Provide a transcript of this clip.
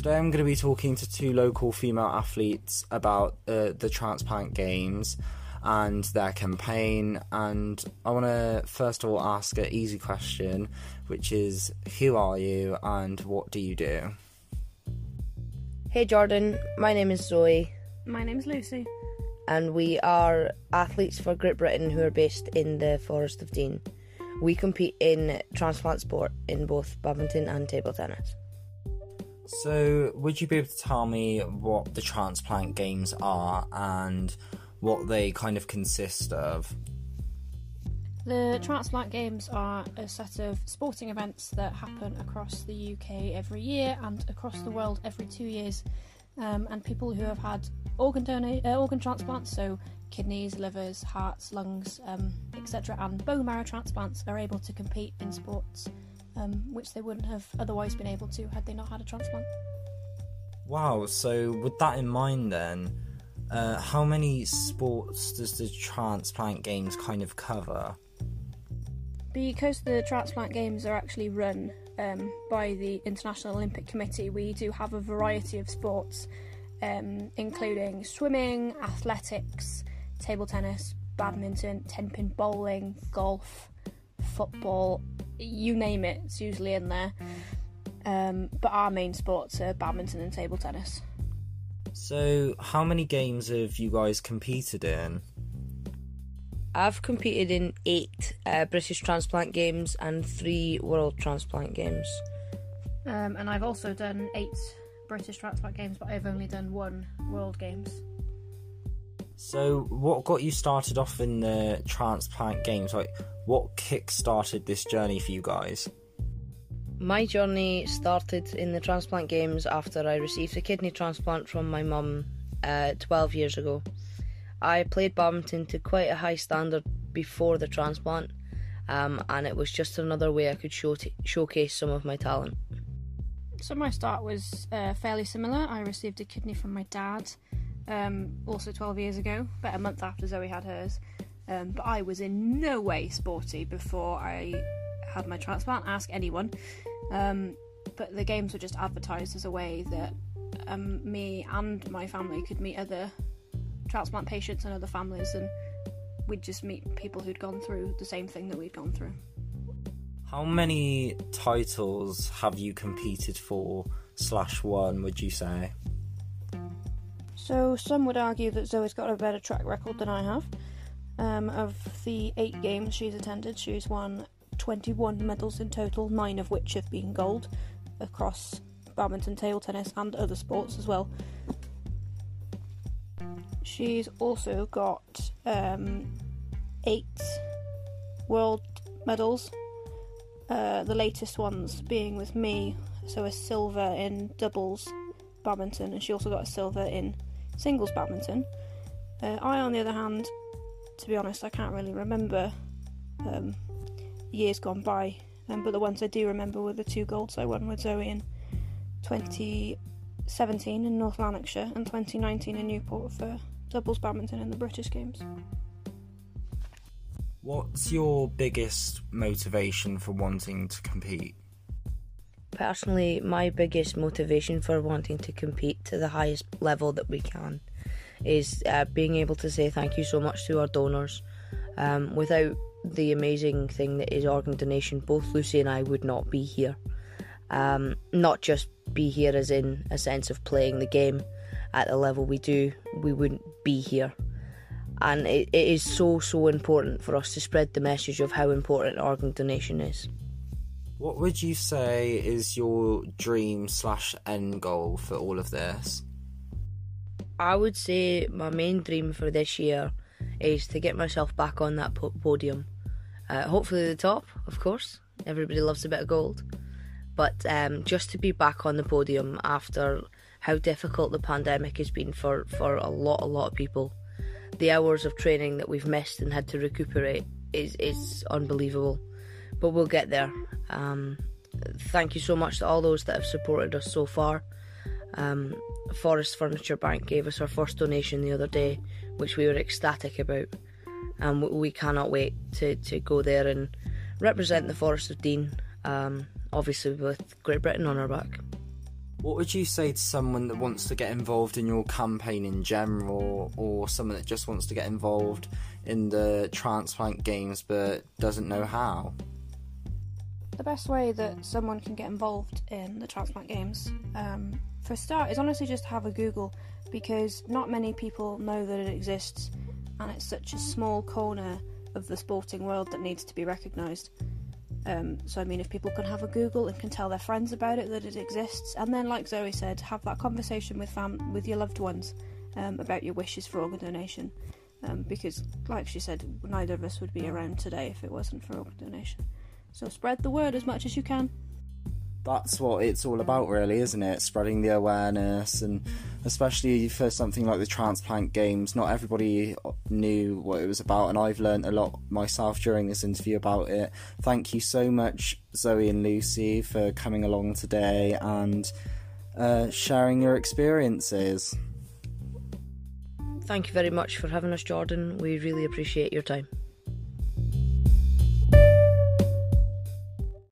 Today I'm going to be talking to two local female athletes about uh, the Transplant Games and their campaign. And I want to first of all ask an easy question, which is who are you and what do you do? Hey Jordan, my name is Zoe. My name's Lucy. And we are athletes for Great Britain who are based in the Forest of Dean. We compete in transplant sport in both badminton and table tennis. So, would you be able to tell me what the transplant games are and what they kind of consist of? The Transplant Games are a set of sporting events that happen across the UK every year and across the world every two years. Um, and people who have had organ donate, uh, organ transplants, so kidneys, livers, hearts, lungs, um, etc., and bone marrow transplants, are able to compete in sports um, which they wouldn't have otherwise been able to had they not had a transplant. Wow, so with that in mind, then, uh, how many sports does the transplant games kind of cover? Because the transplant games are actually run um, by the International Olympic Committee, we do have a variety of sports, um, including swimming, athletics, table tennis, badminton, 10 pin bowling, golf, football, you name it, it's usually in there. Um, but our main sports are badminton and table tennis. So, how many games have you guys competed in? I've competed in eight uh, British Transplant Games and three World Transplant Games. Um, and I've also done eight British Transplant Games, but I've only done one World Games. So, what got you started off in the transplant games? Like, what kick started this journey for you guys? My journey started in the transplant games after I received a kidney transplant from my mum uh, 12 years ago. I played badminton to quite a high standard before the transplant, um, and it was just another way I could show t- showcase some of my talent. So, my start was uh, fairly similar. I received a kidney from my dad um, also 12 years ago, about a month after Zoe had hers. Um, but I was in no way sporty before I had my transplant. Ask anyone. Um, but the games were just advertised as a way that um, me and my family could meet other transplant patients and other families, and we'd just meet people who'd gone through the same thing that we'd gone through. How many titles have you competed for slash won? Would you say? So some would argue that Zoe's got a better track record than I have. Um, of the eight games she's attended, she's won 21 medals in total, nine of which have been gold across badminton, table tennis, and other sports as well. She's also got um, eight world medals, uh, the latest ones being with me, so a silver in doubles badminton, and she also got a silver in singles badminton. Uh, I, on the other hand, to be honest, I can't really remember um, years gone by, um, but the ones I do remember were the two golds I won with Zoe in 2017 in North Lanarkshire and 2019 in Newport for doubles badminton in the British Games. What's your biggest motivation for wanting to compete? Personally, my biggest motivation for wanting to compete to the highest level that we can is uh, being able to say thank you so much to our donors. Um, without the amazing thing that is organ donation, both Lucy and I would not be here. Um, not just be here as in a sense of playing the game at the level we do, we wouldn't be here. And it, it is so, so important for us to spread the message of how important organ donation is. What would you say is your dream slash end goal for all of this? I would say my main dream for this year is to get myself back on that podium. Uh, hopefully, the top, of course. Everybody loves a bit of gold. But um, just to be back on the podium after how difficult the pandemic has been for, for a lot, a lot of people. The hours of training that we've missed and had to recuperate is, is unbelievable but we'll get there. Um, thank you so much to all those that have supported us so far. Um, Forest Furniture Bank gave us our first donation the other day, which we were ecstatic about, and we cannot wait to, to go there and represent the Forest of Dean, um, obviously with Great Britain on our back. What would you say to someone that wants to get involved in your campaign in general, or someone that just wants to get involved in the transplant games but doesn't know how? The best way that someone can get involved in the transplant games, um, for a start, is honestly just have a Google because not many people know that it exists and it's such a small corner of the sporting world that needs to be recognised. Um, so, I mean, if people can have a Google and can tell their friends about it that it exists, and then, like Zoe said, have that conversation with fam- with your loved ones um, about your wishes for organ donation, um, because, like she said, neither of us would be around today if it wasn't for organ donation. So, spread the word as much as you can that's what it's all about, really, isn't it? Spreading the awareness, and especially for something like the transplant games, not everybody knew what it was about, and I've learned a lot myself during this interview about it. Thank you so much, Zoe and Lucy, for coming along today and uh, sharing your experiences. Thank you very much for having us, Jordan. We really appreciate your time.